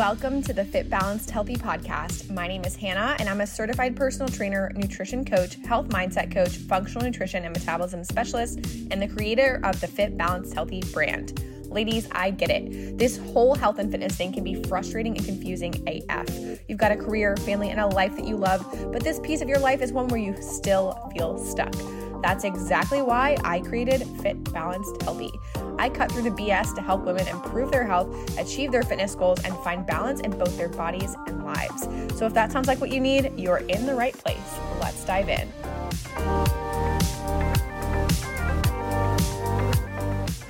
Welcome to the Fit Balanced Healthy podcast. My name is Hannah, and I'm a certified personal trainer, nutrition coach, health mindset coach, functional nutrition and metabolism specialist, and the creator of the Fit Balanced Healthy brand. Ladies, I get it. This whole health and fitness thing can be frustrating and confusing AF. You've got a career, family, and a life that you love, but this piece of your life is one where you still feel stuck. That's exactly why I created Fit Balanced Healthy. I cut through the BS to help women improve their health, achieve their fitness goals, and find balance in both their bodies and lives. So if that sounds like what you need, you're in the right place. Let's dive in.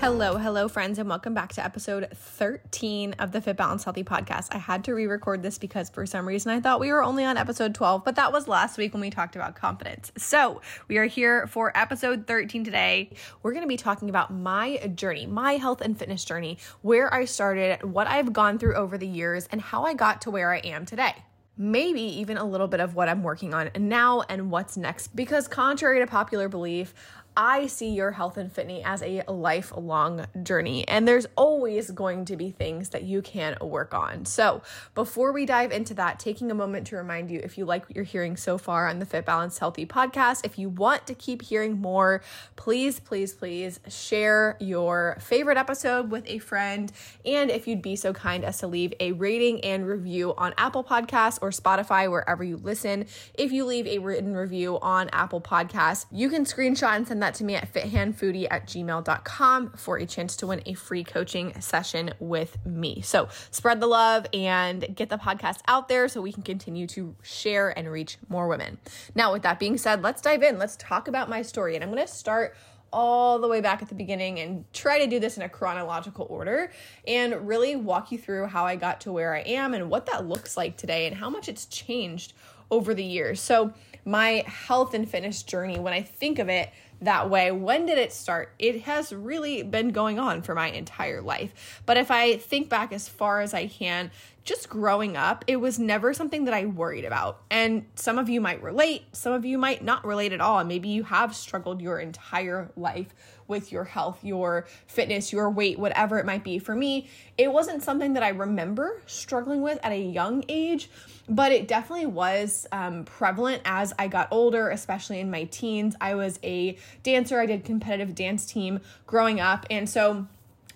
Hello, hello, friends, and welcome back to episode 13 of the Fit Balance Healthy podcast. I had to re record this because for some reason I thought we were only on episode 12, but that was last week when we talked about confidence. So we are here for episode 13 today. We're going to be talking about my journey, my health and fitness journey, where I started, what I've gone through over the years, and how I got to where I am today maybe even a little bit of what I'm working on now and what's next. Because, contrary to popular belief, I see your health and fitness as a lifelong journey, and there's always going to be things that you can work on. So, before we dive into that, taking a moment to remind you if you like what you're hearing so far on the Fit Balance Healthy podcast, if you want to keep hearing more, please, please, please share your favorite episode with a friend. And if you'd be so kind as to leave a rating and review on Apple Podcasts or Spotify, wherever you listen, if you leave a written review on Apple Podcasts, you can screenshot and send that to me at fithandfoodie at gmail.com for a chance to win a free coaching session with me. So spread the love and get the podcast out there so we can continue to share and reach more women. Now, with that being said, let's dive in. Let's talk about my story. And I'm going to start all the way back at the beginning and try to do this in a chronological order and really walk you through how I got to where I am and what that looks like today and how much it's changed over the years. So, my health and fitness journey, when I think of it, that way. When did it start? It has really been going on for my entire life. But if I think back as far as I can, just growing up, it was never something that I worried about. And some of you might relate, some of you might not relate at all. Maybe you have struggled your entire life with your health, your fitness, your weight, whatever it might be. For me, it wasn't something that I remember struggling with at a young age, but it definitely was um, prevalent as I got older, especially in my teens. I was a dancer, I did competitive dance team growing up. And so,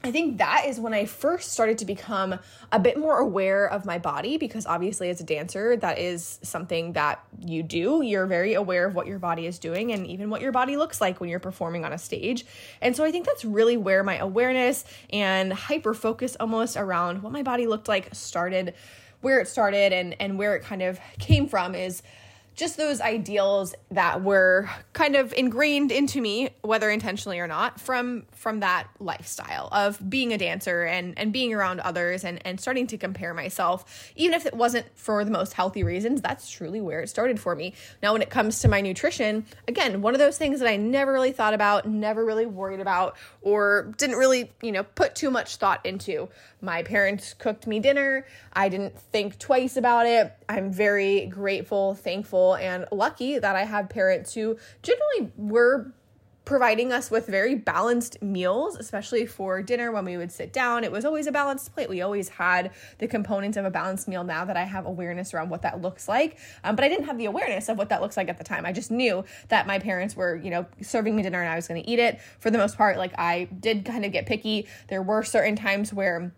I think that is when I first started to become a bit more aware of my body because obviously, as a dancer, that is something that you do. You're very aware of what your body is doing and even what your body looks like when you're performing on a stage. And so, I think that's really where my awareness and hyper focus almost around what my body looked like started, where it started, and, and where it kind of came from is just those ideals that were kind of ingrained into me whether intentionally or not from from that lifestyle of being a dancer and and being around others and and starting to compare myself even if it wasn't for the most healthy reasons that's truly where it started for me. Now when it comes to my nutrition again one of those things that I never really thought about never really worried about or didn't really you know put too much thought into. My parents cooked me dinner. I didn't think twice about it. I'm very grateful thankful and lucky that I have parents who generally were providing us with very balanced meals, especially for dinner when we would sit down. It was always a balanced plate. We always had the components of a balanced meal now that I have awareness around what that looks like. Um, but I didn't have the awareness of what that looks like at the time. I just knew that my parents were, you know, serving me dinner and I was going to eat it. For the most part, like I did kind of get picky. There were certain times where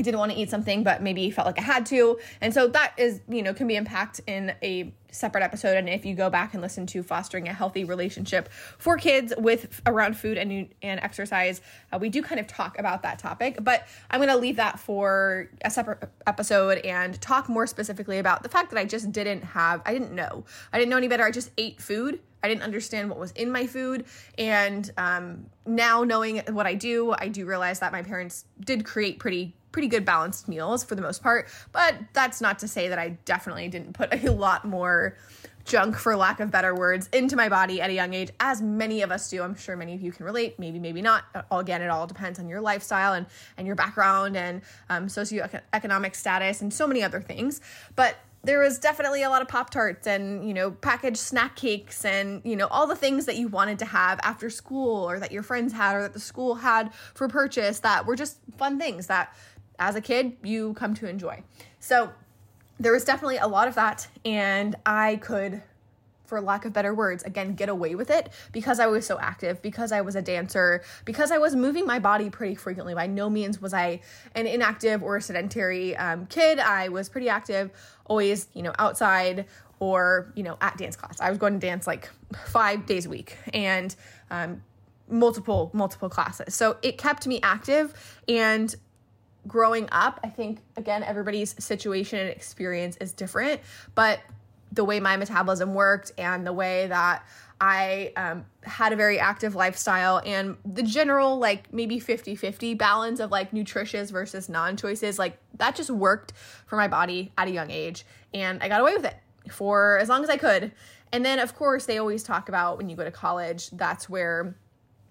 I didn't want to eat something, but maybe felt like I had to. And so that is, you know, can be impact in a separate episode. And if you go back and listen to fostering a healthy relationship for kids with around food and, and exercise, uh, we do kind of talk about that topic. But I'm going to leave that for a separate episode and talk more specifically about the fact that I just didn't have, I didn't know. I didn't know any better. I just ate food. I didn't understand what was in my food. And um, now knowing what I do, I do realize that my parents did create pretty pretty good balanced meals for the most part. But that's not to say that I definitely didn't put a lot more junk, for lack of better words, into my body at a young age, as many of us do. I'm sure many of you can relate. Maybe, maybe not. Again, it all depends on your lifestyle and and your background and um, socioeconomic status and so many other things. But there was definitely a lot of pop tarts and you know packaged snack cakes and you know all the things that you wanted to have after school or that your friends had or that the school had for purchase that were just fun things that as a kid you come to enjoy. So there was definitely a lot of that, and I could for lack of better words, again, get away with it because I was so active, because I was a dancer, because I was moving my body pretty frequently. By no means was I an inactive or sedentary um, kid. I was pretty active, always, you know, outside or, you know, at dance class. I was going to dance like five days a week and um, multiple, multiple classes. So it kept me active and growing up, I think, again, everybody's situation and experience is different, but the way my metabolism worked and the way that I um, had a very active lifestyle and the general, like maybe 50 50 balance of like nutritious versus non choices, like that just worked for my body at a young age. And I got away with it for as long as I could. And then, of course, they always talk about when you go to college, that's where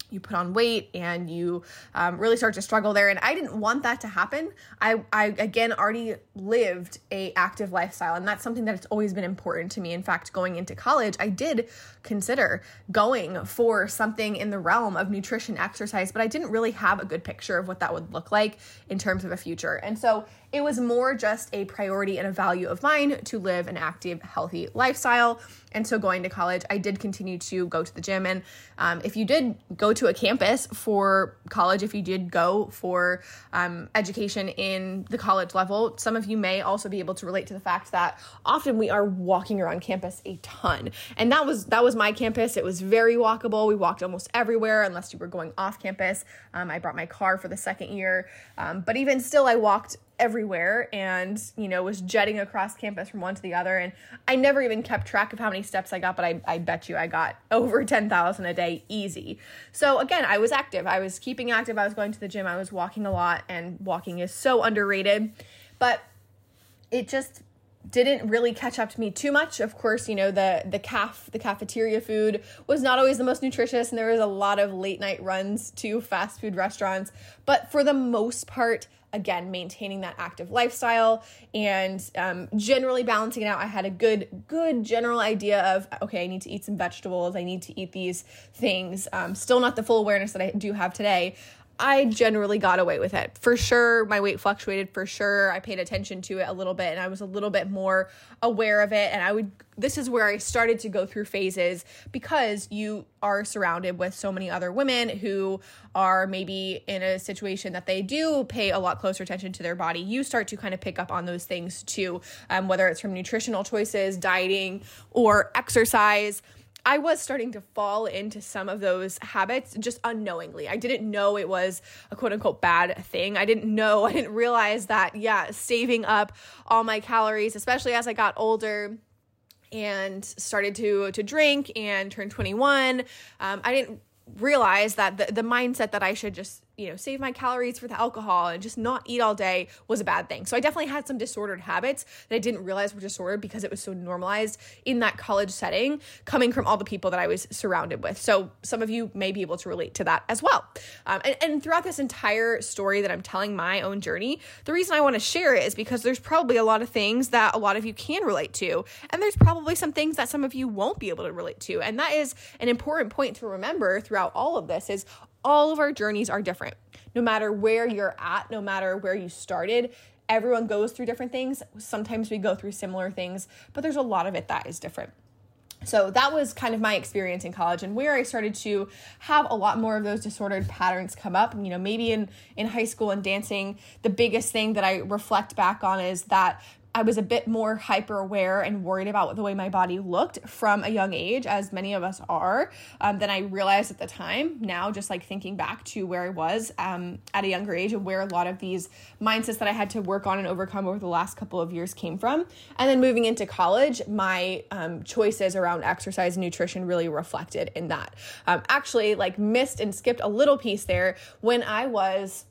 you put on weight and you um, really start to struggle there. And i didn't want that to happen. I i again already lived a active lifestyle and that's something that's always been important to me. In fact going into college i did consider going for something in the realm of nutrition exercise but i didn't really have a good picture of what that would look like in terms of a future. And so it was more just a priority and a value of mine to live an active healthy lifestyle. And so going to college, I did continue to go to the gym. And um, if you did go to a campus for college, if you did go for um, education in the college level, some of you may also be able to relate to the fact that often we are walking around campus a ton. And that was that was my campus. It was very walkable. We walked almost everywhere, unless you were going off campus. Um, I brought my car for the second year, um, but even still, I walked everywhere and you know was jetting across campus from one to the other. And i never even kept track of how many steps i got but i, I bet you i got over 10000 a day easy. So again i was active. I was keeping active. I was going to the gym. I was walking a lot and walking is so underrated. But it just didn't really catch up to me too much. Of course, you know, the the caf the cafeteria food was not always the most nutritious and there was a lot of late night runs to fast food restaurants, but for the most part, again maintaining that active lifestyle and um, generally balancing it out. I had a good good general idea of okay i need to eat some vegetables. I need to eat these things. Um, still not the full awareness that i do have today I generally got away with it. For sure, my weight fluctuated. For sure, I paid attention to it a little bit and I was a little bit more aware of it. And I would, this is where I started to go through phases because you are surrounded with so many other women who are maybe in a situation that they do pay a lot closer attention to their body. You start to kind of pick up on those things too, um, whether it's from nutritional choices, dieting, or exercise I was starting to fall into some of those habits just unknowingly. I didn't know it was a quote unquote bad thing. I didn't know, I didn't realize that, yeah, saving up all my calories, especially as I got older and started to to drink and turn 21 um, i didn't realize that the, the mindset that i should just you know, save my calories for the alcohol and just not eat all day was a bad thing. So I definitely had some disordered habits that I didn't realize were disordered because it was so normalized in that college setting coming from all the people that I was surrounded with. So some of you may be able to relate to that as well. Um, and, and throughout this entire story that I'm telling my own journey, the reason I want to share it is because there's probably a lot of things that a lot of you can relate to. And there's probably some things that some of you won't be able to relate to. And that is an important point to remember throughout all of this is all of our journeys are different. No matter where you're at, no matter where you started, everyone goes through different things. Sometimes we go through similar things, but there's a lot of it that is different. So that was kind of my experience in college and where I started to have a lot more of those disordered patterns come up. You know, maybe in in high school and dancing, the biggest thing that I reflect back on is that I was a bit more hyper aware and worried about the way my body looked from a young age, as many of us are, um, than I realized at the time. Now, just like thinking back to where I was um, at a younger age and where a lot of these mindsets that I had to work on and overcome over the last couple of years came from. And then moving into college, my um, choices around exercise and nutrition really reflected in that. Um, actually, like missed and skipped a little piece there when I was.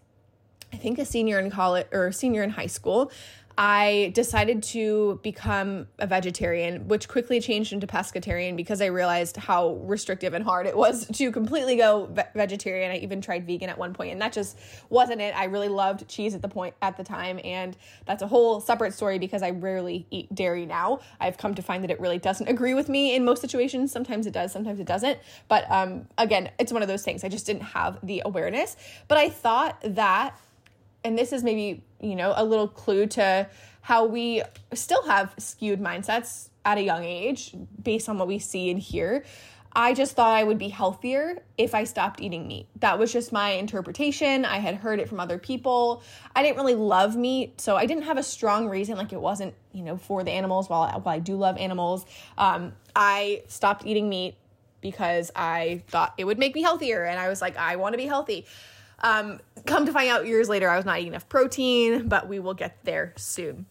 I think a senior in college or senior in high school. I decided to become a vegetarian, which quickly changed into pescatarian because I realized how restrictive and hard it was to completely go ve- vegetarian. I even tried vegan at one point, and that just wasn't it. I really loved cheese at the point at the time, and that's a whole separate story because I rarely eat dairy now. I've come to find that it really doesn't agree with me in most situations. Sometimes it does, sometimes it doesn't. But um, again, it's one of those things. I just didn't have the awareness. But I thought that and this is maybe, you know, a little clue to how we still have skewed mindsets at a young age based on what we see and hear. I just thought I would be healthier if I stopped eating meat. That was just my interpretation. I had heard it from other people. I didn't really love meat, so I didn't have a strong reason. Like it wasn't, you know, for the animals. While, while I do love animals, um, I stopped eating meat because I thought it would make me healthier, and I was like, I want to be healthy. Um, come to find out years later, I was not eating enough protein, but we will get there soon.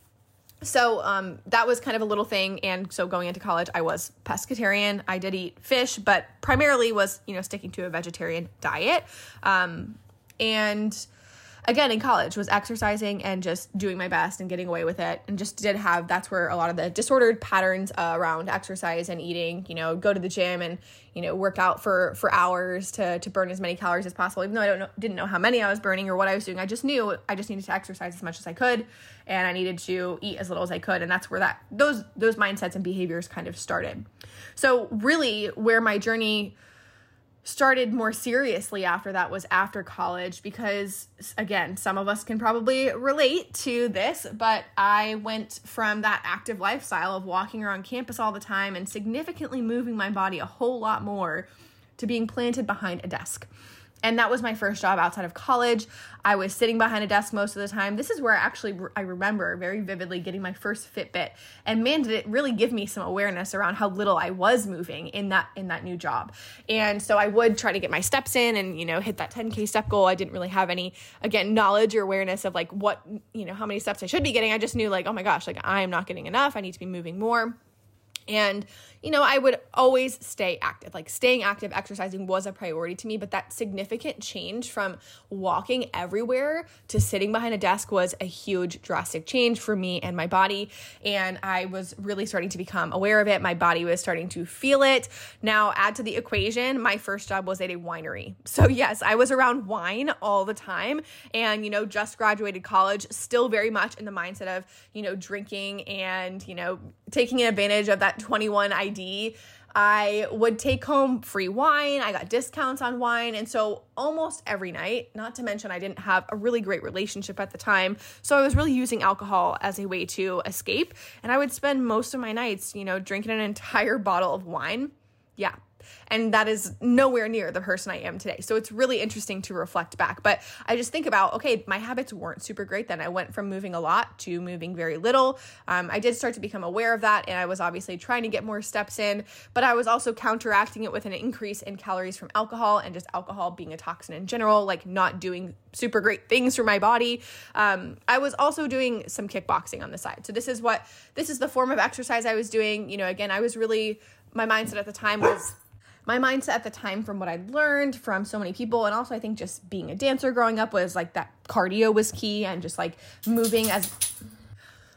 So um, that was kind of a little thing. And so going into college i was pescatarian. I did eat fish but primarily was you know sticking to a vegetarian diet. Um, and again in college was exercising and just doing my best and getting away with it and just did have that's where a lot of the disordered patterns uh, around exercise and eating you know go to the gym and you know work out for for hours to to burn as many calories as possible even though i don't know didn't know how many i was burning or what i was doing. I just knew i just needed to exercise as much as i could and i needed to eat as little as i could. And that's where that those those mindsets and behaviors kind of started. So really where my journey started more seriously after that was after college because again some of us can probably relate to this but i went from that active lifestyle of walking around campus all the time and significantly moving my body a whole lot more to being planted behind a desk and that was my first job outside of college. I was sitting behind a desk most of the time. This is where i actually i remember very vividly getting my first fitbit. And man did it really give me some awareness around how little i was moving in that in that new job. And so i would try to get my steps in and you know hit that 10k step goal. I didn't really have any again knowledge or awareness of like what you know how many steps i should be getting. I just knew like oh my gosh like i am not getting enough. I need to be moving more. And, you know, I would always stay active. Like staying active, exercising was a priority to me, but that significant change from walking everywhere to sitting behind a desk was a huge, drastic change for me and my body. And I was really starting to become aware of it. My body was starting to feel it. Now, add to the equation, my first job was at a winery. So, yes, I was around wine all the time and, you know, just graduated college, still very much in the mindset of, you know, drinking and, you know, taking advantage of that 21 ID, I would take home free wine. I got discounts on wine. And so almost every night, not to mention I didn't have a really great relationship at the time. So I was really using alcohol as a way to escape. And I would spend most of my nights, you know, drinking an entire bottle of wine. Yeah, and that is nowhere near the person I am today. So it's really interesting to reflect back. But I just think about, okay, my habits weren't super great then. I went from moving a lot to moving very little. Um, I did start to become aware of that, and I was obviously trying to get more steps in, but I was also counteracting it with an increase in calories from alcohol and just alcohol being a toxin in general, like not doing super great things for my body. Um, I was also doing some kickboxing on the side. So this is what this is the form of exercise I was doing. You know, again, I was really my mindset at the time was my mindset at the time from what I'd learned from so many people and also I think just being a dancer growing up was like that cardio was key and just like moving as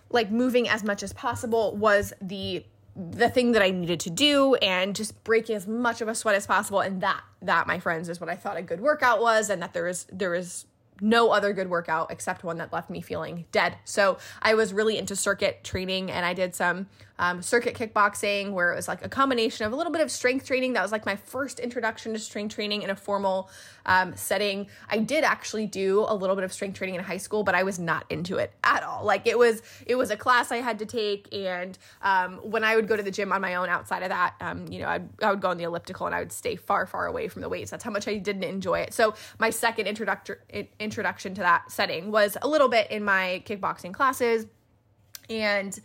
like moving as much as possible was the the thing that I needed to do and just breaking as much of a sweat as possible and that that my friends is what I thought a good workout was and that there is no other good workout except one that left me feeling dead. So I was really into circuit training and I did some um, circuit kickboxing where it was like a combination of a little bit of strength training. That was like my first introduction to strength training in a formal um, setting. I did actually do a little bit of strength training in high school, but I was not into it at all. Like it was, it was a class I had to take, and um, when I would go to the gym on my own outside of that, um, you know, I'd, I would go on the elliptical and I would stay far, far away from the weights. That's how much I didn't enjoy it. So my second introduction introduction to that setting was a little bit in my kickboxing classes and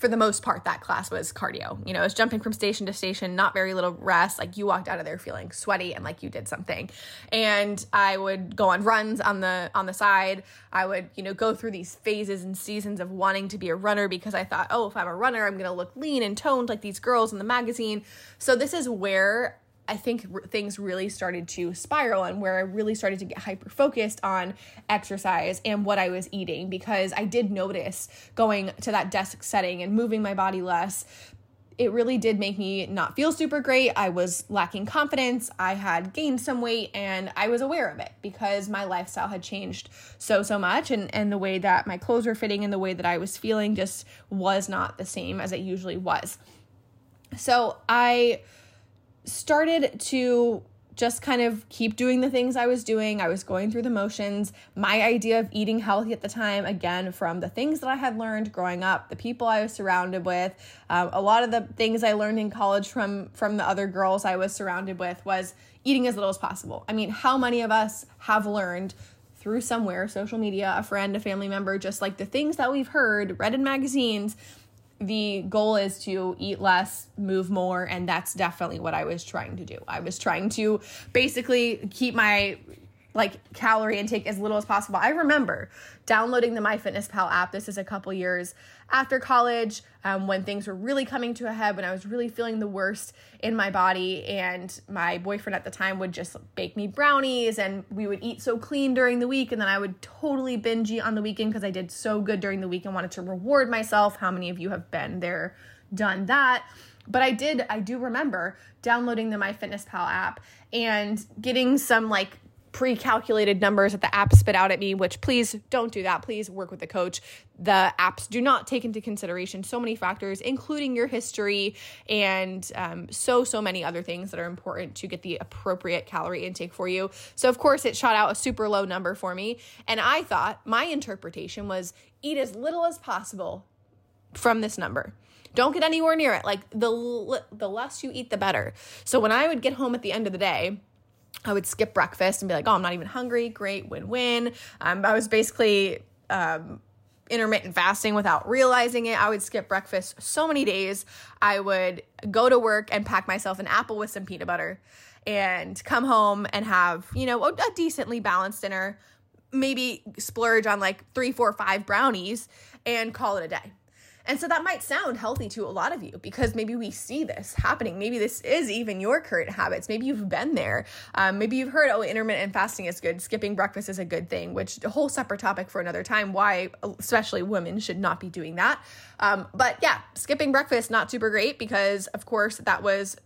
for the most part, that class was cardio. You know, it's jumping from station to station, not very little rest. Like you walked out of there feeling sweaty and like you did something. And I would go on runs on the on the side. I would, you know, go through these phases and seasons of wanting to be a runner because I thought, oh, if I'm a runner, I'm gonna look lean and toned like these girls in the magazine. So this is where I think r- things really started to spiral and where I really started to get hyper focused on exercise and what I was eating because I did notice going to that desk setting and moving my body less. It really did make me not feel super great. I was lacking confidence. I had gained some weight and I was aware of it because my lifestyle had changed so, so much. And, and the way that my clothes were fitting and the way that I was feeling just was not the same as it usually was. So I started to just kind of keep doing the things I was doing. I was going through the motions. My idea of eating healthy at the time, again, from the things that I had learned growing up, the people I was surrounded with, um, a lot of the things I learned in college from from the other girls I was surrounded with was eating as little as possible. I mean, how many of us have learned through somewhere, social media, a friend, a family member, just like the things that we've heard, read in magazines, the goal is to eat less, move more, and that's definitely what I was trying to do. I was trying to basically keep my like calorie intake as little as possible. I remember downloading the MyFitnessPal app. This is a couple years after college um, when things were really coming to a head, when I was really feeling the worst in my body. And my boyfriend at the time would just bake me brownies and we would eat so clean during the week. And then I would totally binge eat on the weekend because I did so good during the week and wanted to reward myself. How many of you have been there, done that? But I did, I do remember downloading the MyFitnessPal app and getting some like pre-calculated numbers that the app spit out at me which please don't do that. Please work with a coach. The apps do not take into consideration so many factors including your history and um, so so many other things that are important to get the appropriate calorie intake for you. So of course it shot out a super low number for me. And i thought my interpretation was eat as little as possible from this number. Don't get anywhere near it. Like the the less you eat the better. So when i would get home at the end of the day I would skip breakfast and be like, oh, I'm not even hungry. Great, win win. Um, I was basically um, intermittent fasting without realizing it. I would skip breakfast so many days. I would go to work and pack myself an apple with some peanut butter and come home and have, you know, a, a decently balanced dinner, maybe splurge on like three, four, five brownies and call it a day. And so that might sound healthy to a lot of you because maybe we see this happening. Maybe this is even your current habits. Maybe you've been there. Um, maybe you've heard, oh, intermittent fasting is good. Skipping breakfast is a good thing, which a whole separate topic for another time. Why, especially women, should not be doing that. Um, but yeah, skipping breakfast, not super great because, of course, that was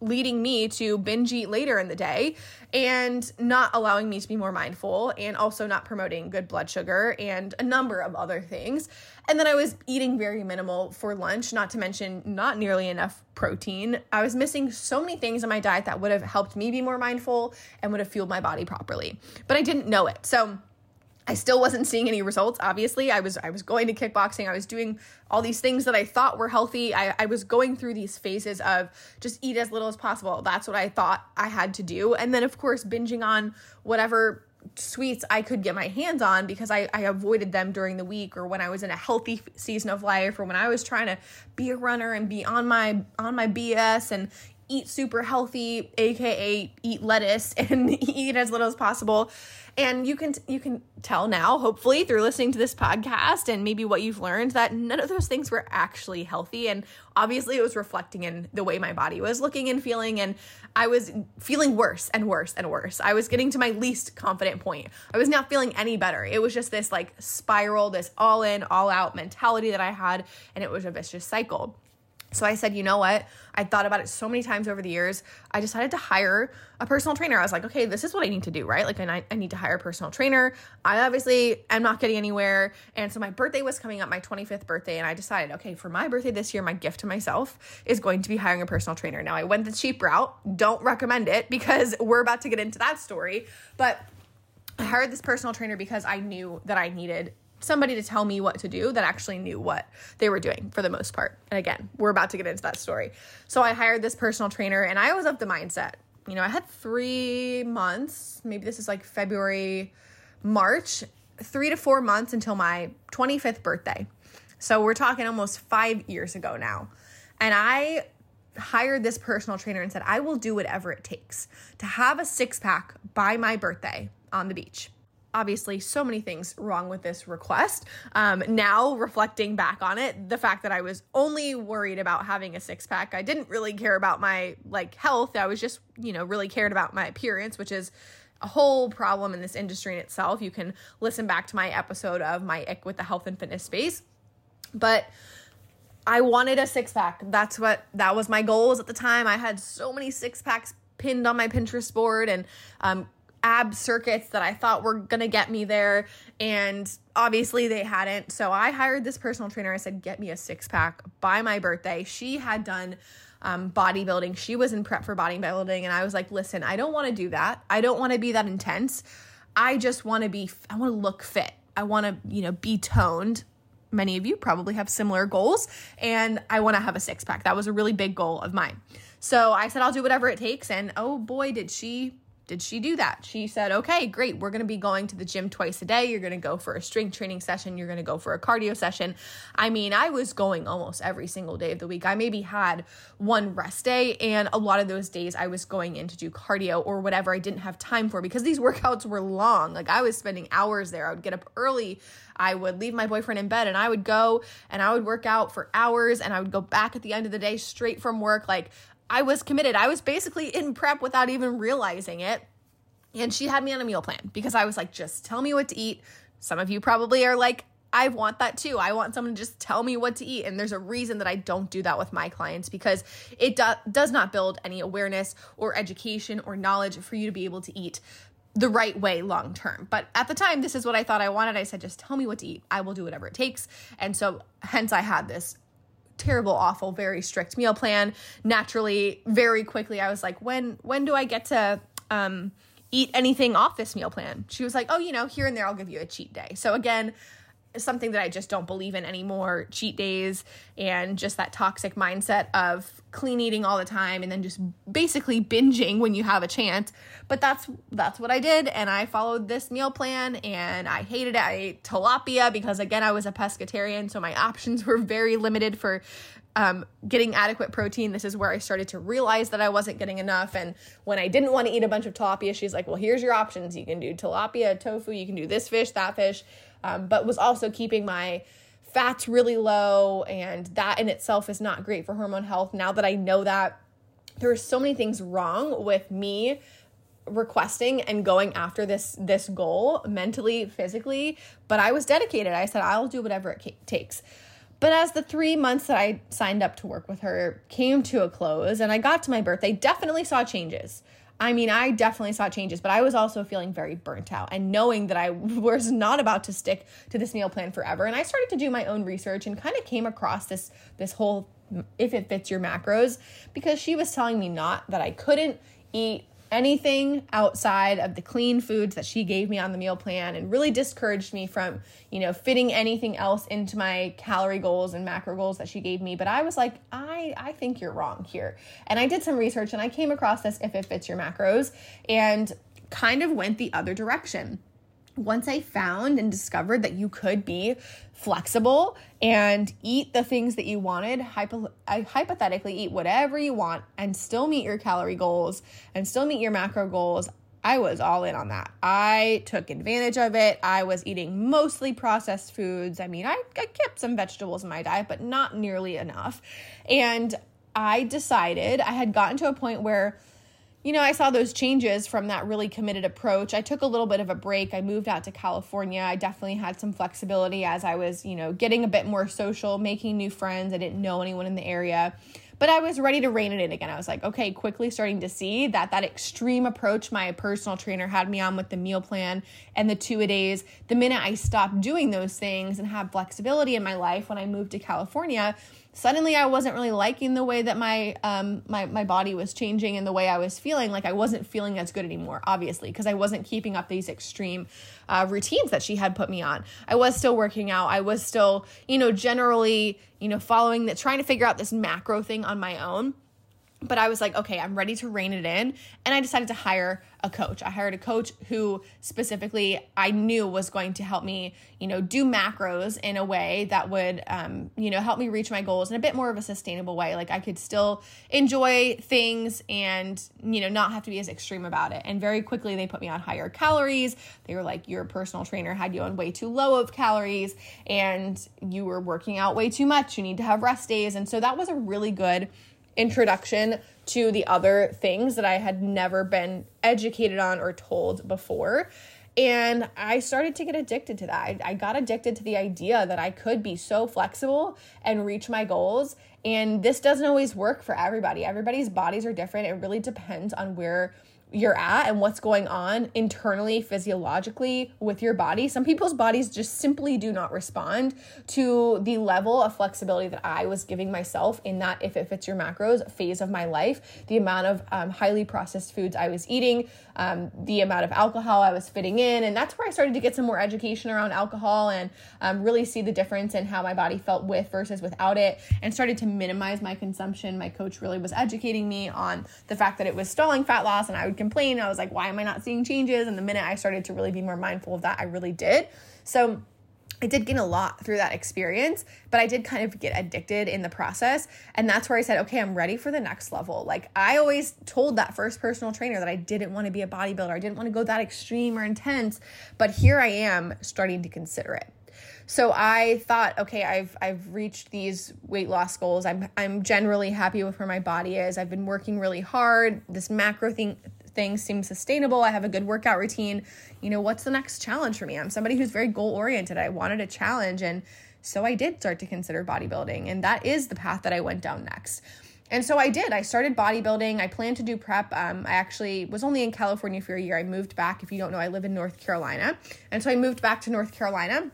leading me to binge eat later in the day and not allowing me to be more mindful and also not promoting good blood sugar and a number of other things. And then I was eating very minimal for lunch, not to mention not nearly enough protein. I was missing so many things in my diet that would have helped me be more mindful and would have fueled my body properly. But I didn't know it. So I still wasn't seeing any results. Obviously, I was I was going to kickboxing. I was doing all these things that I thought were healthy. I, I was going through these phases of just eat as little as possible. That's what I thought I had to do. And then of course binging on whatever sweets I could get my hands on because I, I avoided them during the week or when I was in a healthy season of life or when I was trying to be a runner and be on my on my BS and eat super healthy, aka eat lettuce and eat as little as possible. And you can you can tell now, hopefully, through listening to this podcast and maybe what you've learned that none of those things were actually healthy. And obviously it was reflecting in the way my body was looking and feeling. And I was feeling worse and worse and worse. I was getting to my least confident point. I was not feeling any better. It was just this like spiral, this all in, all out mentality that I had, and it was a vicious cycle. So I said, you know what? I thought about it so many times over the years. I decided to hire a personal trainer. I was like, okay, this is what I need to do, right? Like, I, I need to hire a personal trainer. I obviously am not getting anywhere. And so my birthday was coming up, my 25th birthday. And I decided, okay, for my birthday this year, my gift to myself is going to be hiring a personal trainer. Now, I went the cheap route. Don't recommend it because we're about to get into that story. But I hired this personal trainer because I knew that I needed somebody to tell me what to do that actually knew what they were doing for the most part. And again, we're about to get into that story. So I hired this personal trainer and I was of the mindset, you know, I had three months, maybe this is like February, March, three to four months until my 25th birthday. So we're talking almost five years ago now. And I hired this personal trainer and said, I will do whatever it takes to have a six pack by my birthday on the beach obviously so many things wrong with this request. Um, now, reflecting back on it, the fact that I was only worried about having a six pack, I didn't really care about my like health. I was just, you know, really cared about my appearance, which is a whole problem in this industry in itself. You can listen back to my episode of my ick with the health and fitness space. But I wanted a six pack. That's what that was my goals at the time. I had so many six packs pinned on my Pinterest board and um, ab circuits that I thought were gonna get me there. And obviously they hadn't. So I hired this personal trainer. I said, get me a six pack by my birthday. She had done um, bodybuilding. She was in prep for bodybuilding. And I was like, listen, I don't want to do that. I don't want to be that intense. I just want to be, I want to look fit. I want to, you know, be toned. Many of you probably have similar goals. And I want to have a six pack. That was a really big goal of mine. So I said, I'll do whatever it takes. And oh boy, did she did she do that? She said, okay, great. We're going to be going to the gym twice a day. You're going to go for a strength training session. You're going to go for a cardio session. I mean, I was going almost every single day of the week. I maybe had one rest day, and a lot of those days I was going in to do cardio or whatever I didn't have time for because these workouts were long. Like I was spending hours there. I would get up early. I would leave my boyfriend in bed and I would go and I would work out for hours and I would go back at the end of the day straight from work. Like I was committed. I was basically in prep without even realizing it. And she had me on a meal plan because I was like, just tell me what to eat. Some of you probably are like, I want that too. I want someone to just tell me what to eat. And there's a reason that I don't do that with my clients because it do- does not build any awareness or education or knowledge for you to be able to eat the right way long term. But at the time, this is what I thought I wanted. I said, just tell me what to eat. I will do whatever it takes. And so, hence, I had this terrible awful very strict meal plan. Naturally very quickly i was like when when do i get to um eat anything off this meal plan? She was like oh you know here and there i'll give you a cheat day. So again something that I just don't believe in anymore cheat days and just that toxic mindset of clean eating all the time and then just basically binging when you have a chance but that's that's what I did and I followed this meal plan and I hated it I ate tilapia because again I was a pescatarian so my options were very limited for um, getting adequate protein. This is where I started to realize that I wasn't getting enough. And when I didn't want to eat a bunch of tilapia, she's like, Well, here's your options. You can do tilapia, tofu, you can do this fish, that fish um, but was also keeping my fats really low. And that in itself is not great for hormone health. Now that I know that, there are so many things wrong with me requesting and going after this this goal mentally physically but i was dedicated i said i'll do whatever it takes but as the three months that i signed up to work with her came to a close and i got to my birthday definitely saw changes I mean, I definitely saw changes, but I was also feeling very burnt out and knowing that I was not about to stick to this meal plan forever. And I started to do my own research and kind of came across this this whole if it fits your macros because she was telling me not that I couldn't eat anything outside of the clean foods that she gave me on the meal plan and really discouraged me from, you know, fitting anything else into my calorie goals and macro goals that she gave me. But I was like, I I think you're wrong here. And I did some research and I came across this if it fits your macros and kind of went the other direction once I found and discovered that you could be flexible and eat the things that you wanted, hypo- I hypothetically eat whatever you want and still meet your calorie goals and still meet your macro goals, I was all in on that. I took advantage of it. I was eating mostly processed foods. I mean, I, I kept some vegetables in my diet, but not nearly enough. And I decided I had gotten to a point where you know, I saw those changes from that really committed approach. I took a little bit of a break. I moved out to California. I definitely had some flexibility as I was, you know, getting a bit more social, making new friends. I didn't know anyone in the area. But I was ready to rein it in again. I was like, okay, quickly starting to see that that extreme approach my personal trainer had me on with the meal plan and the two a days, the minute I stopped doing those things and have flexibility in my life when I moved to California, suddenly I wasn't really liking the way that my um my my body was changing and the way I was feeling. Like I wasn't feeling as good anymore, obviously, because I wasn't keeping up these extreme uh, routines that she had put me on. I was still working out. I was still, you know, generally, you know, following that, trying to figure out this macro thing on my own. But I was like, okay, I'm ready to rein it in. And I decided to hire a coach. I hired a coach who specifically I knew was going to help me, you know, do macros in a way that would, um, you know, help me reach my goals in a bit more of a sustainable way. Like I could still enjoy things and, you know, not have to be as extreme about it. And very quickly they put me on higher calories. They were like, your personal trainer had you on way too low of calories and you were working out way too much. You need to have rest days. And so that was a really good introduction to the other things that I had never been educated on or told before. And I started to get addicted to that. I, I, got addicted to the idea that I could be so flexible and reach my goals And this doesn't always work for everybody. Everybody's bodies are different. It really depends on where you're at and what's going on internally, physiologically with your body. Some people's bodies just simply do not respond to the level of flexibility that I was giving myself in that if it fits your macros phase of my life. The amount of um, highly processed foods I was eating, um, the amount of alcohol I was fitting in. And that's where I started to get some more education around alcohol and um, really see the difference in how my body felt with versus without it and started to minimize my consumption. My coach really was educating me on the fact that it was stalling fat loss and I would complain. I was like, why am I not seeing changes? And the minute I started to really be more mindful of that, I really did. So, I did gain a lot through that experience, but I did kind of get addicted in the process. And that's where I said, okay, I'm ready for the next level. Like I always told that first personal trainer that I didn't want to be a bodybuilder. I didn't want to go that extreme or intense, but here I am starting to consider it. So I thought, okay, I've I've reached these weight loss goals. I'm I'm generally happy with where my body is. I've been working really hard. This macro thing thing seem sustainable. I have a good workout routine. You know, what's the next challenge for me? I'm somebody who's very goal oriented. I wanted a challenge and so I did start to consider bodybuilding and that is the path that I went down next. And so I did. I started bodybuilding. I planned to do prep. Um, I actually was only in California for a year. I moved back. If you don't know, I live in North Carolina. And so I moved back to North Carolina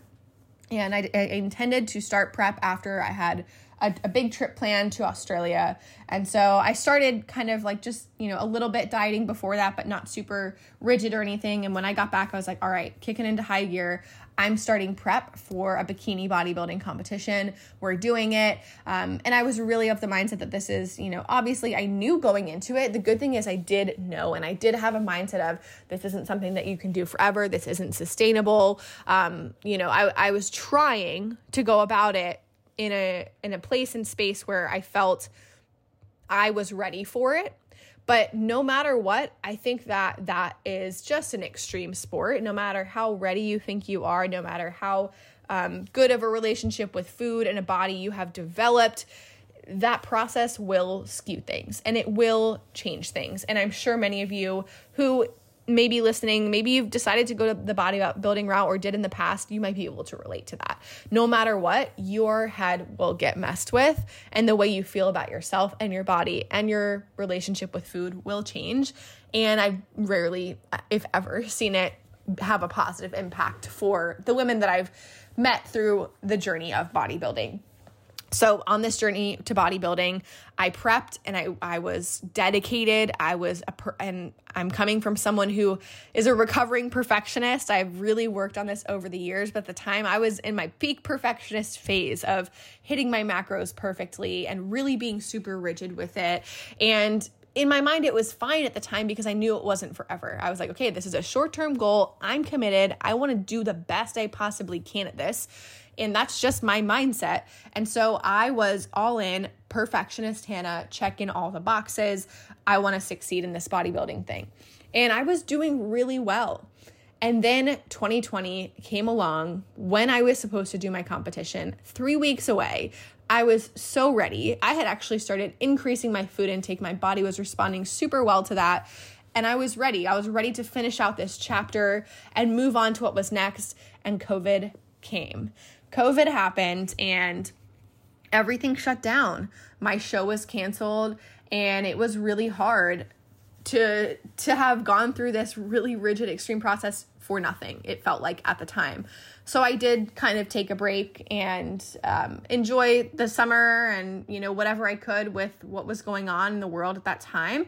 and I, I intended to start prep after I had a, a, big trip planned to Australia. And so I started kind of like just, you know, a little bit dieting before that, but not super rigid or anything. And when I got back, I was like, all right, kicking into high gear. I'm starting prep for a bikini bodybuilding competition. We're doing it. Um, and I was really of the mindset that this is, you know, obviously I knew going into it. The good thing is I did know and I did have a mindset of this isn't something that you can do forever. This isn't sustainable. Um, you know, I, I was trying to go about it in a in a place and space where I felt I was ready for it. But no matter what, I think that that is just an extreme sport. No matter how ready you think you are, no matter how um, good of a relationship with food and a body you have developed, that process will skew things and it will change things. And I'm sure many of you who maybe listening, maybe you've decided to go to the bodybuilding route or did in the past, you might be able to relate to that. No matter what, your head will get messed with, and the way you feel about yourself and your body and your relationship with food will change. And I've rarely, if ever, seen it have a positive impact for the women that I've met through the journey of bodybuilding. So on this journey to bodybuilding, I prepped and I I was dedicated. I was a per, and I'm coming from someone who is a recovering perfectionist. I've really worked on this over the years, but at the time I was in my peak perfectionist phase of hitting my macros perfectly and really being super rigid with it. And in my mind, it was fine at the time because I knew it wasn't forever. I was like, okay, this is a short term goal. I'm committed. I want to do the best I possibly can at this. And that's just my mindset. And so I was all in, perfectionist Hannah, checking all the boxes. I want to succeed in this bodybuilding thing. And I was doing really well. And then 2020 came along when I was supposed to do my competition, three weeks away. I was so ready. I had actually started increasing my food intake. My body was responding super well to that. And I was ready. I was ready to finish out this chapter and move on to what was next. And COVID came. COVID happened and everything shut down. My show was canceled and it was really hard to to have gone through this really rigid extreme process for nothing. It felt like at the time. So I did kind of take a break and um, enjoy the summer and you know whatever I could with what was going on in the world at that time.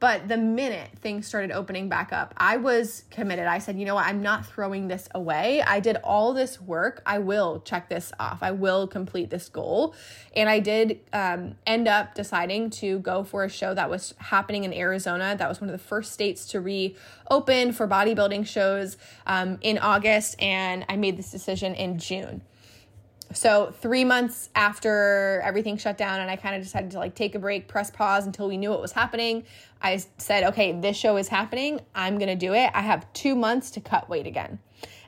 But the minute things started opening back up, I was committed. I said, you know what? I'm not throwing this away. I did all this work. I will check this off. I will complete this goal. And I did um, end up deciding to go for a show that was happening in Arizona. That was one of the first states to reopen for bodybuilding shows um, in August. And I made this decision in June so three months after everything shut down and i kind of decided to like take a break press pause until we knew what was happening i said okay this show is happening. I'm gonna do it. I have two months to cut weight again.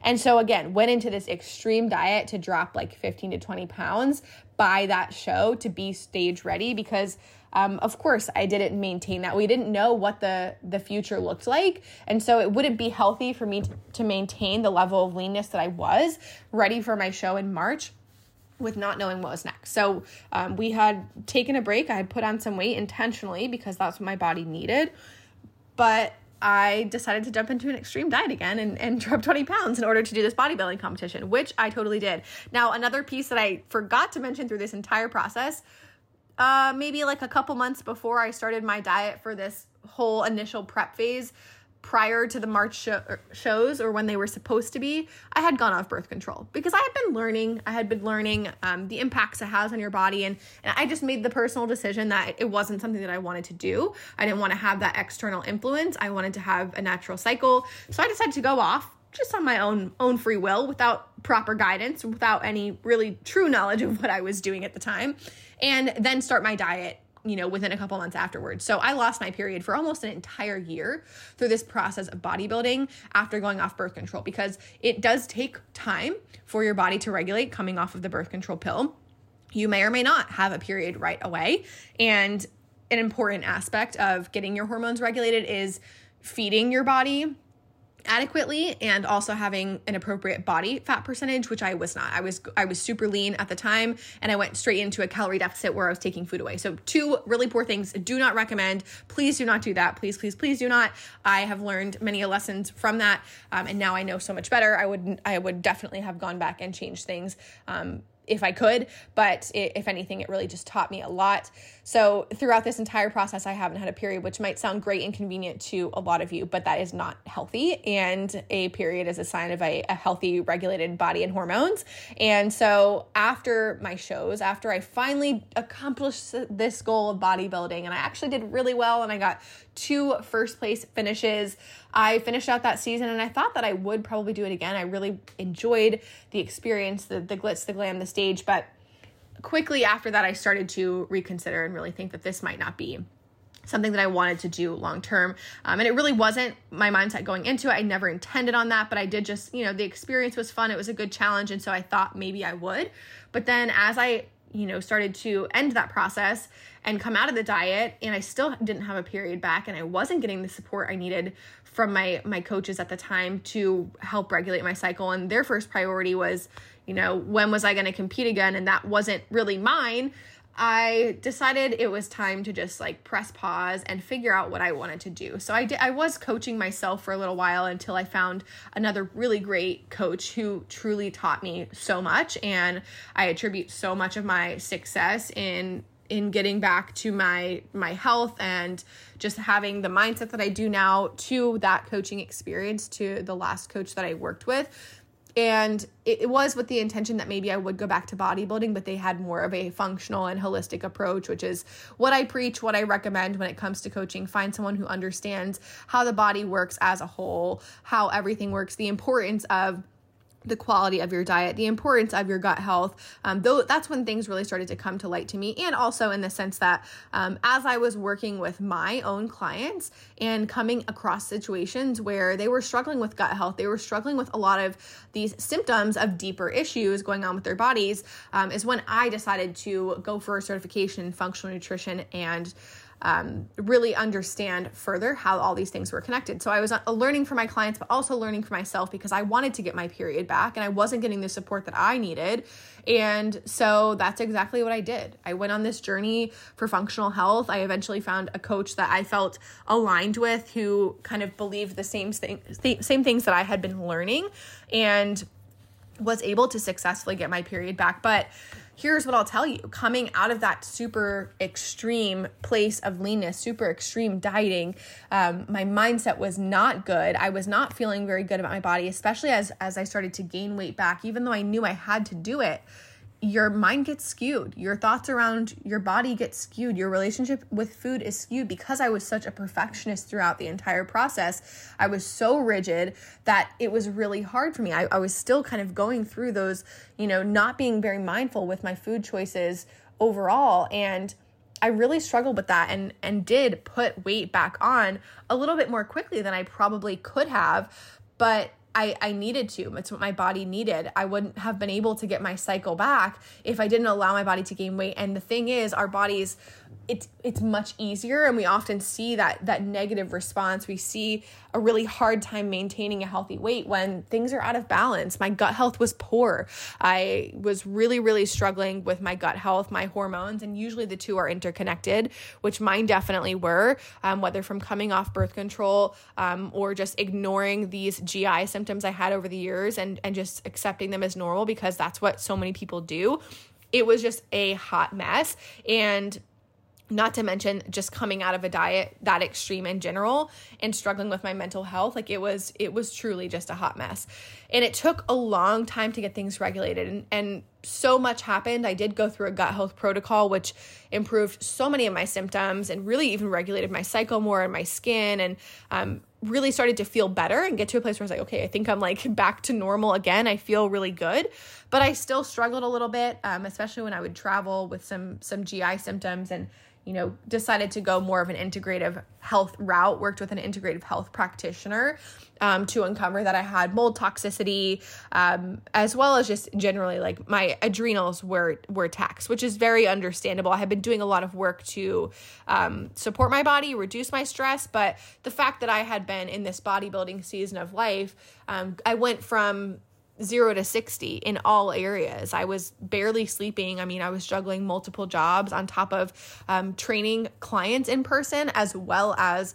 And so again went into this extreme diet to drop like 15 to 20 pounds by that show to be stage ready because um, of course i didn't maintain that. We didn't know what the the future looked like. And so it wouldn't be healthy for me to, to maintain the level of leanness that i was ready for my show in march with not knowing what was next. So um, we had taken a break. I had put on some weight intentionally because that's what my body needed. But I decided to jump into an extreme diet again and, and drop 20 pounds in order to do this bodybuilding competition, which I totally did. Now, another piece that I forgot to mention through this entire process, uh, maybe like a couple months before I started my diet for this whole initial prep phase, prior to the March er, shows or when they were supposed to be, I had gone off birth control because I had been learning. I had been learning um, the impacts it has on your body, and, and I just made the personal decision that it wasn't something that I wanted to do. I didn't want to have that external influence. I wanted to have a natural cycle, so I decided to go off just on my own own free will without proper guidance without any really true knowledge of what I was doing at the time and then start my diet you know, within a couple months afterwards. So I lost my period for almost an entire year through this process of bodybuilding after going off birth control because it does take time for your body to regulate coming off of the birth control pill. You may or may not have a period right away. And an important aspect of getting your hormones regulated is feeding your body adequately and also having an appropriate body fat percentage which I was not. I was I was super lean at the time and I went straight into a calorie deficit where I was taking food away. So two really poor things. Do not recommend. Please do not do that. Please please please do not. I have learned many lessons from that um, and now I know so much better. I would I would definitely have gone back and changed things um, if I could, but it, if anything, it really just taught me a lot. So, throughout this entire process, I haven't had a period, which might sound great and convenient to a lot of you, but that is not healthy. And a period is a sign of a, a healthy, regulated body and hormones. And so, after my shows, after I finally accomplished this goal of bodybuilding, and I actually did really well, and I got two first place finishes. I finished out that season and I thought that I would probably do it again. I really enjoyed the experience, the, the glitz, the glam, the stage, but quickly after that, I started to reconsider and really think that this might not be something that I wanted to do long term. Um, and it really wasn't my mindset going into it. I never intended on that, but I did just, you know, the experience was fun. It was a good challenge. And so I thought maybe I would. But then as I you know, started to end that process and come out of the diet and I still didn't have a period back and I wasn't getting the support I needed from my my coaches at the time to help regulate my cycle and their first priority was, you know, when was I going to compete again and that wasn't really mine. I decided it was time to just like press pause and figure out what I wanted to do. So I did I was coaching myself for a little while until I found another really great coach who truly taught me so much and I attribute so much of my success in in getting back to my my health and just having the mindset that I do now to that coaching experience to the last coach that I worked with and it, was with the intention that maybe I would go back to bodybuilding, but they had more of a functional and holistic approach, which is what I preach, what I recommend when it comes to coaching. Find someone who understands how the body works as a whole, how everything works, the importance of the quality of your diet, the importance of your gut health. Um, though that's when things really started to come to light to me, and also in the sense that um, as I was working with my own clients and coming across situations where they were struggling with gut health, they were struggling with a lot of these symptoms of deeper issues going on with their bodies, um, is when I decided to go for a certification in functional nutrition and um, really understand further how all these things were connected. So I was uh, learning for my clients, but also learning for myself because I wanted to get my period back and I wasn't getting the support that I needed. And so that's exactly what I did. I went on this journey for functional health. I eventually found a coach that I felt aligned with who kind of believed the same thing, same things that I had been learning and was able to successfully get my period back. But here's what I'll tell you coming out of that super extreme place of leanness, super extreme dieting, um, my mindset was not good. I was not feeling very good about my body, especially as, as I started to gain weight back, even though I knew I had to do it your mind gets skewed. Your thoughts around your body get skewed. Your relationship with food is skewed because I was such a perfectionist throughout the entire process. I was so rigid that it was really hard for me. I, I was still kind of going through those, you know, not being very mindful with my food choices overall. And I really struggled with that and and did put weight back on a little bit more quickly than I probably could have. But I, I needed to. It's what my body needed. I wouldn't have been able to get my cycle back if I didn't allow my body to gain weight. And the thing is, our bodies, it's it's much easier and we often see that that negative response. We see a really hard time maintaining a healthy weight when things are out of balance. My gut health was poor. I was really really struggling with my gut health my hormones and usually the two are interconnected which mine definitely were um, whether from coming off birth control um, or just ignoring these gi symptoms i had over the years and and just accepting them as normal because that's what so many people do. It was just a hot mess and not to mention just coming out of a diet that extreme in general and struggling with my mental health like it was it was truly just a hot mess. And it took a long time to get things regulated and, and so much happened. I did go through a gut health protocol which improved so many of my symptoms and really even regulated my cycle more and my skin and um, really started to feel better and get to a place where i was like okay i think i'm like back to normal again. I feel really good but i still struggled a little bit um, especially when i would travel with some some gi symptoms and you know, decided to go more of an integrative health route, worked with an integrative health practitioner um, to uncover that I had mold toxicity, um, as well as just generally like my adrenals were were taxed, which is very understandable. I had been doing a lot of work to um, support my body, reduce my stress, but the fact that I had been in this bodybuilding season of life, um, I went from zero to 60 in all areas. I was barely sleeping. I mean, I was juggling multiple jobs on top of um, training clients in person as well as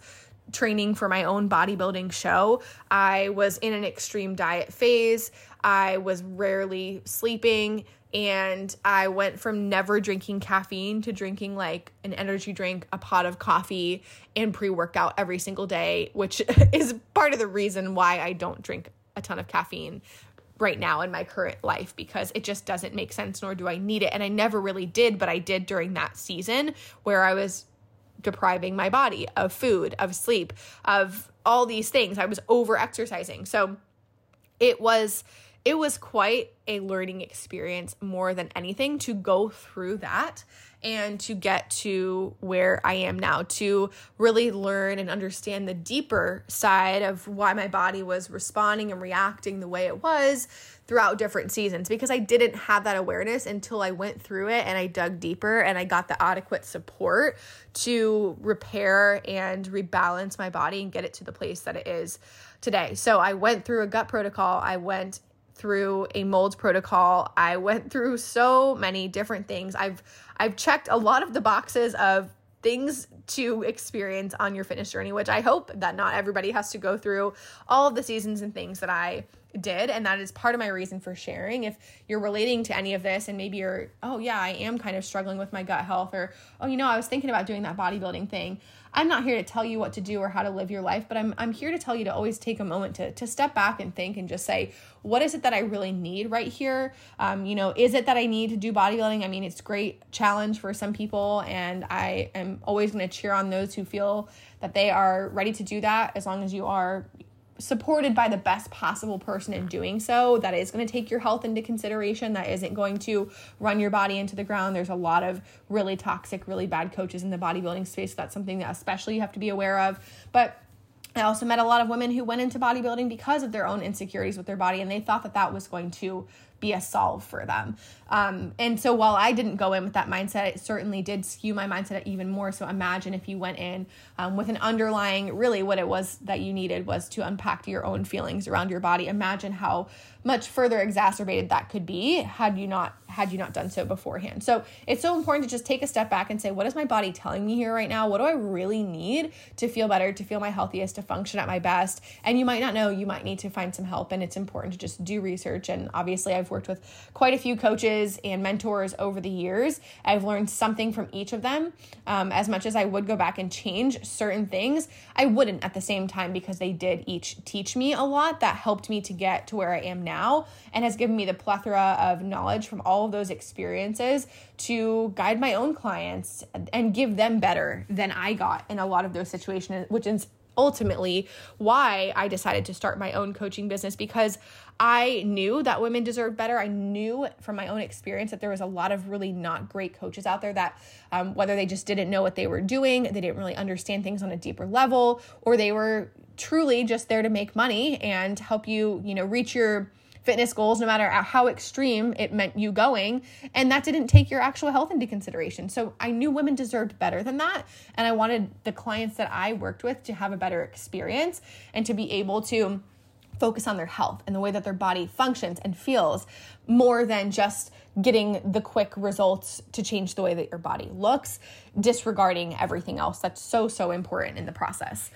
training for my own bodybuilding show. I was in an extreme diet phase. I was rarely sleeping. And I went from never drinking caffeine to drinking like an energy drink, a pot of coffee, and pre workout every single day, which is part of the reason why I don't drink a ton of caffeine right now in my current life because it just doesn't make sense nor do I need it and I never really did but I did during that season where I was depriving my body of food, of sleep, of all these things. I was over exercising. So it was it was quite a learning experience more than anything to go through that and to get to where I am now, to really learn and understand the deeper side of why my body was responding and reacting the way it was throughout different seasons because I didn't have that awareness until I went through it and I dug deeper and I got the adequate support to repair and rebalance my body and get it to the place that it is today. So I went through a gut protocol. I went through a mold protocol. I went through so many different things. I've I've checked a lot of the boxes of things to experience on your fitness journey, which I hope that not everybody has to go through all of the seasons and things that I did. And that is part of my reason for sharing. If you're relating to any of this and maybe you're, oh, yeah, I am kind of struggling with my gut health, or, oh, you know, I was thinking about doing that bodybuilding thing. I'm not here to tell you what to do or how to live your life, but I'm, I'm here to tell you to always take a moment to, to step back and think and just say, what is it that I really need right here? Um, you know, is it that I need to do bodybuilding? I mean, it's great challenge for some people, and I am always going to cheer on those who feel that they are ready to do that as long as you are supported by the best possible person in doing so that is going to take your health into consideration that isn't going to run your body into the ground. There's a lot of really toxic really bad coaches in the bodybuilding space that's something that especially you have to be aware of. But I also met a lot of women who went into bodybuilding because of their own insecurities with their body and they thought that that was going to be a solve for them. Um, and so while I didn't go in with that mindset, it certainly did skew my mindset even more. So imagine if you went in um, with an underlying, really what it was that you needed was to unpack your own feelings around your body. Imagine how much further exacerbated that could be had you not had you not done so beforehand. So it's so important to just take a step back and say, what is my body telling me here right now? What do I really need to feel better, to feel my healthiest, to function at my best? And you might not know, you might need to find some help. And it's important to just do research. And obviously, I've worked with quite a few coaches and mentors over the years. I've learned something from each of them. Um, as much as I would go back and change certain things, I wouldn't at the same time because they did each teach me a lot that helped me to get to where I am now and has given me the plethora of knowledge from all of those experiences to guide my own clients and give them better than I got in a lot of those situations, which is ultimately why I decided to start my own coaching business because I knew that women deserved better. I knew from my own experience that there was a lot of really not great coaches out there that, um, whether they just didn't know what they were doing, they didn't really understand things on a deeper level, or they were truly just there to make money and help you, you know, reach your fitness goals, no matter how extreme it meant you going. And that didn't take your actual health into consideration. So I knew women deserved better than that. And I wanted the clients that I worked with to have a better experience and to be able to focus on their health and the way that their body functions and feels more than just getting the quick results to change the way that your body looks, disregarding everything else that's so, so important in the process.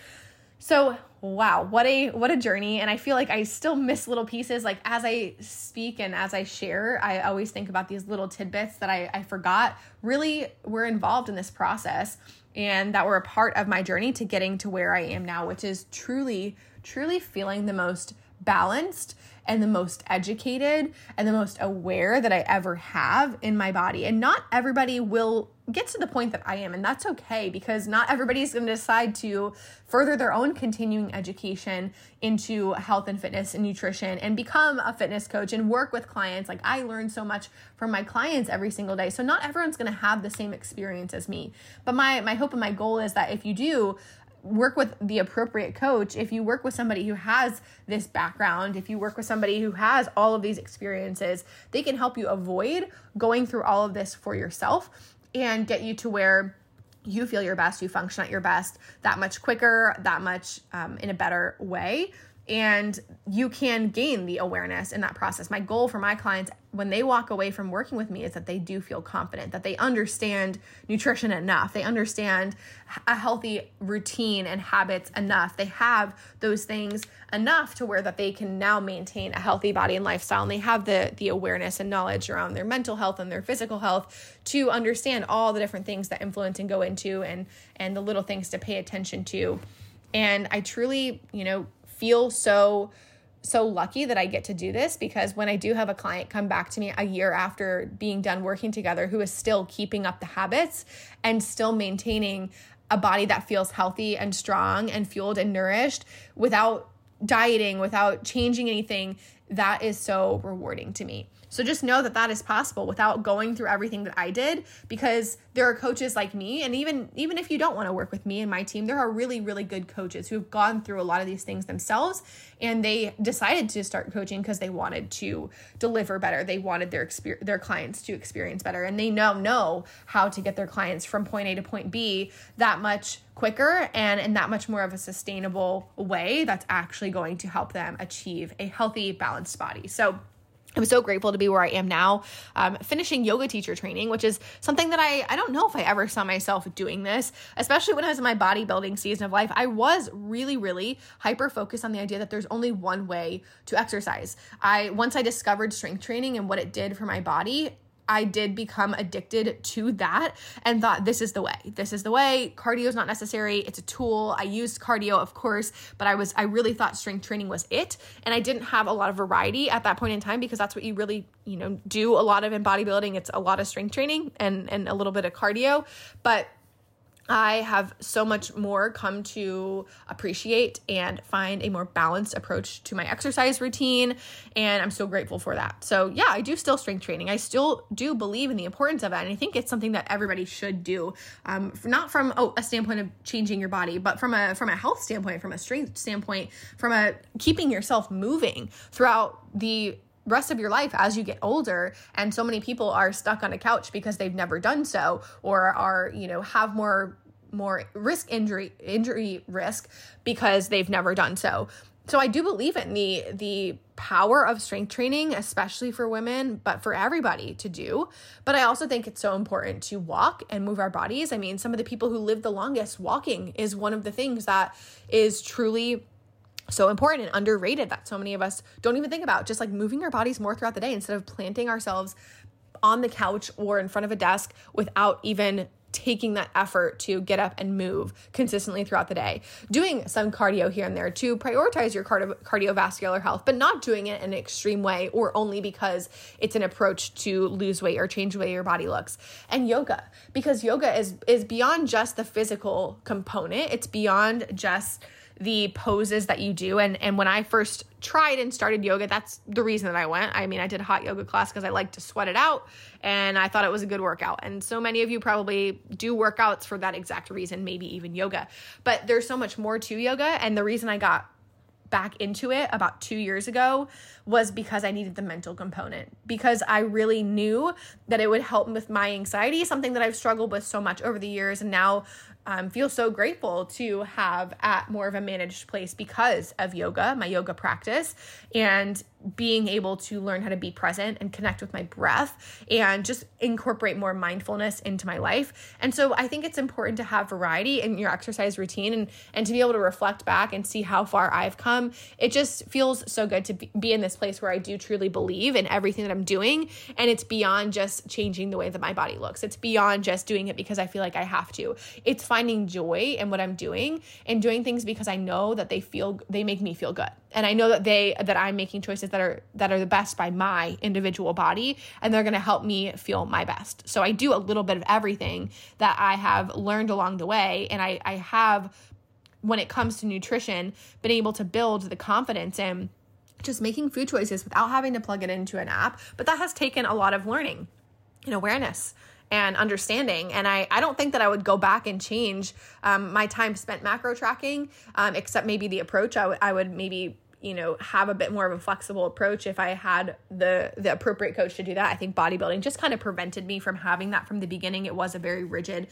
So, wow, what a what a journey. And I feel like I still miss little pieces. Like as I speak and as I share, I always think about these little tidbits that I I forgot really were involved in this process and that were a part of my journey to getting to where I am now, which is truly truly feeling the most balanced and the most educated and the most aware that I ever have in my body. And not everybody will get to the point that I am, and that's okay because not everybody's going to decide to further their own continuing education into health and fitness and nutrition and become a fitness coach and work with clients. Like I learn so much from my clients every single day. So not everyone's going to have the same experience as me. But my my hope and my goal is that if you do, work with the appropriate coach, if you work with somebody who has this background, if you work with somebody who has all of these experiences, they can help you avoid going through all of this for yourself and get you to where you feel your best, you function at your best that much quicker, that much um, in a better way and you can gain the awareness in that process. My goal for my clients when they walk away from working with me is that they do feel confident, that they understand nutrition enough, they understand a healthy routine and habits enough. They have those things enough to where that they can now maintain a healthy body and lifestyle and they have the the awareness and knowledge around their mental health and their physical health to understand all the different things that influence and go into and and the little things to pay attention to. And I truly, you know, feel so so lucky that I get to do this because when I do have a client come back to me a year after being done working together who is still keeping up the habits and still maintaining a body that feels healthy and strong and fueled and nourished without dieting, without changing anything, that is so rewarding to me. So just know that that is possible without going through everything that I did because there are coaches like me and even even if you don't want to work with me and my team, there are really really good coaches who have gone through a lot of these things themselves and they decided to start coaching because they wanted to deliver better. They wanted their experience their clients to experience better and they now know how to get their clients from point A to point B that much quicker and in that much more of a sustainable way that's actually going to help them achieve a healthy balanced body. So I'm so grateful to be where I am now, um, finishing yoga teacher training, which is something that I, I don't know if I ever saw myself doing this, especially when I was in my bodybuilding season of life. I was really, really hyper focused on the idea that there's only one way to exercise. I once I discovered strength training and what it did for my body, I did become addicted to that and thought this is the way. This is the way. Cardio is not necessary. It's a tool. I used cardio, of course, but I was I really thought strength training was it, and I didn't have a lot of variety at that point in time because that's what you really you know do a lot of in bodybuilding. It's a lot of strength training and and a little bit of cardio, but I have so much more come to appreciate and find a more balanced approach to my exercise routine. And I'm so grateful for that. So, yeah, I do still strength training. I still do believe in the importance of it. And I think it's something that everybody should do, um, not from oh, a standpoint of changing your body, but from a, from a health standpoint, from a strength standpoint, from a keeping yourself moving throughout the rest of your life as you get older and so many people are stuck on a couch because they've never done so or are you know have more more risk injury injury risk because they've never done so. So i do believe in the the power of strength training especially for women but for everybody to do. But i also think it's so important to walk and move our bodies. I mean some of the people who live the longest walking is one of the things that is truly so important and underrated that so many of us don't even think about just like moving our bodies more throughout the day instead of planting ourselves on the couch or in front of a desk without even taking that effort to get up and move consistently throughout the day. Doing some cardio here and there to prioritize your cardio- cardiovascular health, but not doing it in an extreme way or only because it's an approach to lose weight or change the way your body looks. And yoga, because yoga is is beyond just the physical component. It's beyond just the poses that you do. And and when I first tried and started yoga that's the reason that I went. I mean I did a hot yoga class because I like to sweat it out and I thought it was a good workout. And so many of you probably do workouts for that exact reason maybe even yoga. But there's so much more to yoga and the reason I got back into it about two years ago was because I needed the mental component, because I really knew that it would help with my anxiety, something that I've struggled with so much over the years. And now um, feel so grateful to have at more of a managed place because of yoga, my yoga practice, and being able to learn how to be present and connect with my breath and just incorporate more mindfulness into my life. And so I think it's important to have variety in your exercise routine and and to be able to reflect back and see how far I've come. It just feels so good to be in this place where I do truly believe in everything that I'm doing and it's beyond just changing the way that my body looks. It's beyond just doing it because I feel like I have to. It's finding joy in what I'm doing and doing things because I know that they feel they make me feel good. And I know that they that I'm making choices that are that are the best by my individual body and they're going to help me feel my best. So I do a little bit of everything that I have learned along the way and I I have when it comes to nutrition been able to build the confidence in just making food choices without having to plug it into an app, but that has taken a lot of learning and awareness and understanding. And I, I don't think that I would go back and change um, my time spent macro tracking, um, except maybe the approach. I, w- I would maybe you know have a bit more of a flexible approach if i had the the appropriate coach to do that i think bodybuilding just kind of prevented me from having that from the beginning it was a very rigid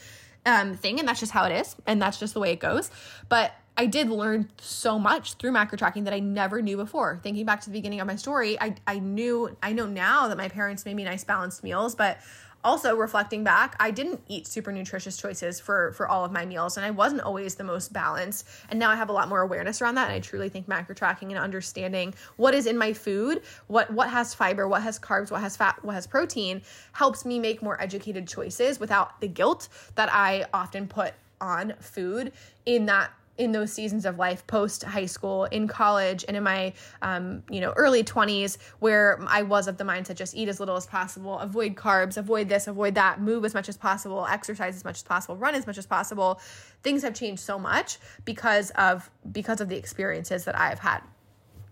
um, thing and that's just how it is and that's just the way it goes but I did learn so much through macro tracking that I never knew before. Thinking back to the beginning of my story, I, I knew I know now that my parents made me nice balanced meals, but also reflecting back i didn't eat super nutritious choices for for all of my meals and i wasn't always the most balanced and now i have a lot more awareness around that and i truly think macro tracking and understanding what is in my food what what has fiber what has carbs what has fat what has protein helps me make more educated choices without the guilt that i often put on food in that in those seasons of life post high school in college and in my um, you know early 20s where i was of the mindset just eat as little as possible avoid carbs avoid this avoid that move as much as possible exercise as much as possible run as much as possible things have changed so much because of because of the experiences that i've had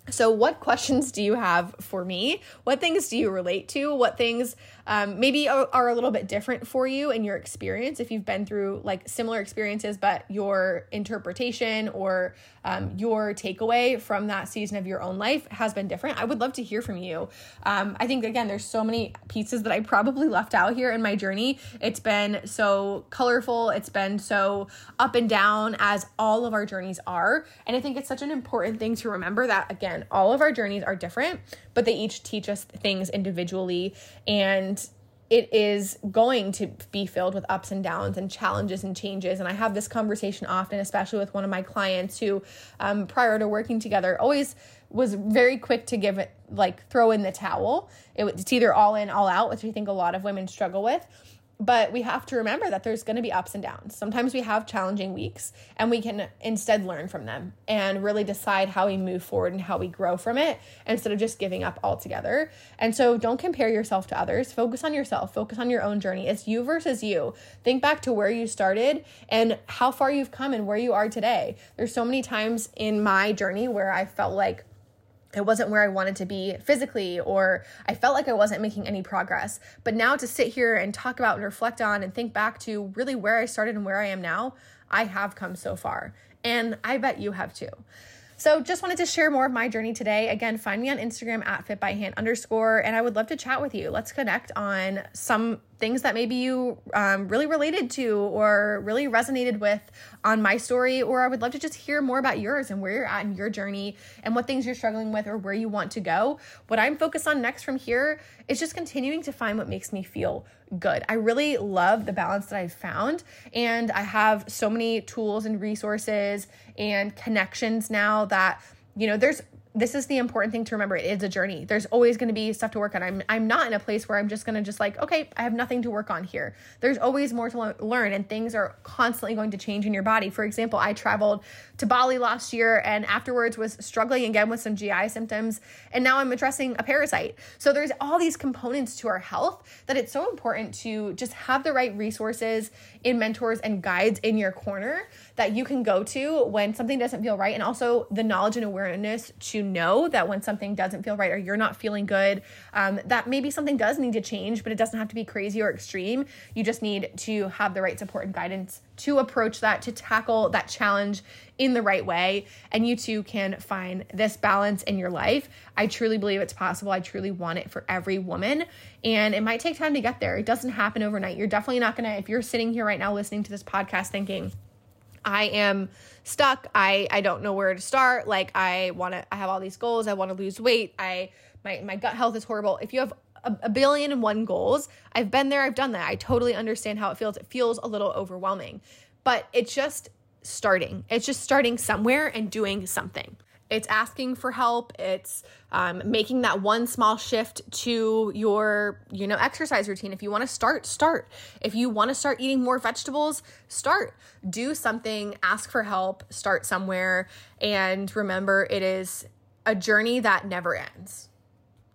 so, what questions do you have for me? What things do you relate to? What things um, maybe are, are, a little bit different for you in your experience if you've been through like similar experiences, but your interpretation or um, your takeaway from that season of your own life has been different? I would love to hear from you. Um, I think, again, there's so many pieces that I probably left out here in my journey. It's been so colorful, it's been so up and down, as all of our journeys are. And I think it's such an important thing to remember that, again, again, all of our journeys are different, but they each teach us things individually. And it is going to be filled with ups and downs and challenges and changes. And I have this conversation often, especially with one of my clients who, um, prior to working together, always was very quick to give it, like, throw in the towel. It, it's either all in, all out, which I think a lot of women struggle with but we have to remember that there's going to be ups and downs. Sometimes we have challenging weeks and we can instead learn from them and really decide how we move forward and how we grow from it instead of just giving up altogether. And so don't compare yourself to others. Focus on yourself, focus on your own journey. It's you versus you. Think back to where you started and how far you've come and where you are today. There's so many times in my journey where I felt like it wasn't where I wanted to be physically, or I felt like I wasn't making any progress. But now to sit here and talk about and reflect on and think back to really where I started and where I am now, I have come so far. And I bet you have too. So just wanted to share more of my journey today. Again, find me on Instagram at fitbyhan underscore, and I would love to chat with you. Let's connect on some things that maybe you um, really related to or really resonated with on my story, or I would love to just hear more about yours and where you're at in your journey and what things you're struggling with or where you want to go. What I'm focused on next from here is just continuing to find what makes me feel good. I really love the balance that I've found, and I have so many tools and resources and connections now that you know there's this is the important thing to remember. It is a journey. There's always going to be stuff to work on. I'm I'm not in a place where I'm just going to just like, okay, I have nothing to work on here. There's always more to le- learn and things are constantly going to change in your body. For example, I traveled to Bali last year and afterwards was struggling again with some GI symptoms and now I'm addressing a parasite. So there's all these components to our health that it's so important to just have the right resources in mentors and guides in your corner that you can go to when something doesn't feel right and also the knowledge and awareness to know that when something doesn't feel right or you're not feeling good, um, that maybe something does need to change, but it doesn't have to be crazy or extreme. You just need to have the right support and guidance to approach that, to tackle that challenge in the right way. And you too can find this balance in your life. I truly believe it's possible. I truly want it for every woman. And it might take time to get there. It doesn't happen overnight. You're definitely not going to, if you're sitting here right now listening to this podcast thinking, I am stuck. I I don't know where to start. Like I want to I have all these goals. I want to lose weight. I my my gut health is horrible. If you have a, a billion and one goals, I've been there, I've done that. I totally understand how it feels. It feels a little overwhelming. But it's just starting. It's just starting somewhere and doing something it's asking for help. It's um, making that one small shift to your you know exercise routine. If you want to start start. If you want to start eating more vegetables start. Do something ask for help start somewhere. And remember it is a journey that never ends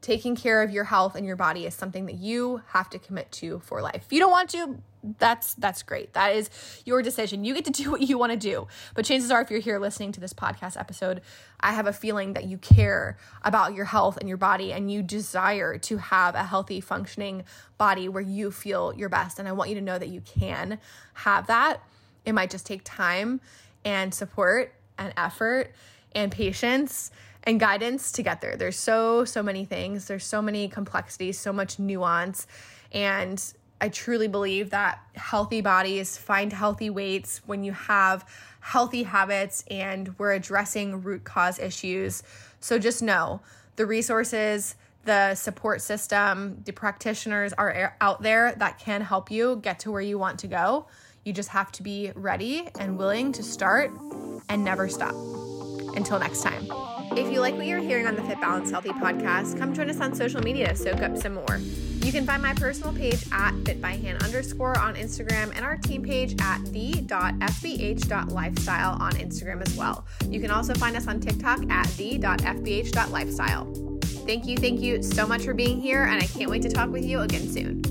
taking care of your health and your body is something that you have to commit to for life if you don't want to that's that's great. That is your decision. You get to do what you want to do. But chances are if you're here listening to this podcast episode, I have a feeling that you care about your health and your body and you desire to have a healthy functioning body where you feel your best and I want you to know that you can have that. It might just take time and support and effort and patience and guidance to get there. There's so so many things. There's so many complexities, so much nuance and I truly believe that healthy bodies find healthy weights when you have healthy habits and we're addressing root cause issues. So just know the resources, the support system, the practitioners are out there that can help you get to where you want to go. You just have to be ready and willing to start and never stop. Until next time. If you like what you're hearing on the Fit Balance Healthy podcast, come join us on social media to soak up some more. You can find my personal page at fitbyhan underscore on Instagram and our team page at the.fbh.lifestyle on Instagram as well. You can also find us on TikTok at the.fbh.lifestyle. Thank you, thank you so much for being here, and I can't wait to talk with you again soon.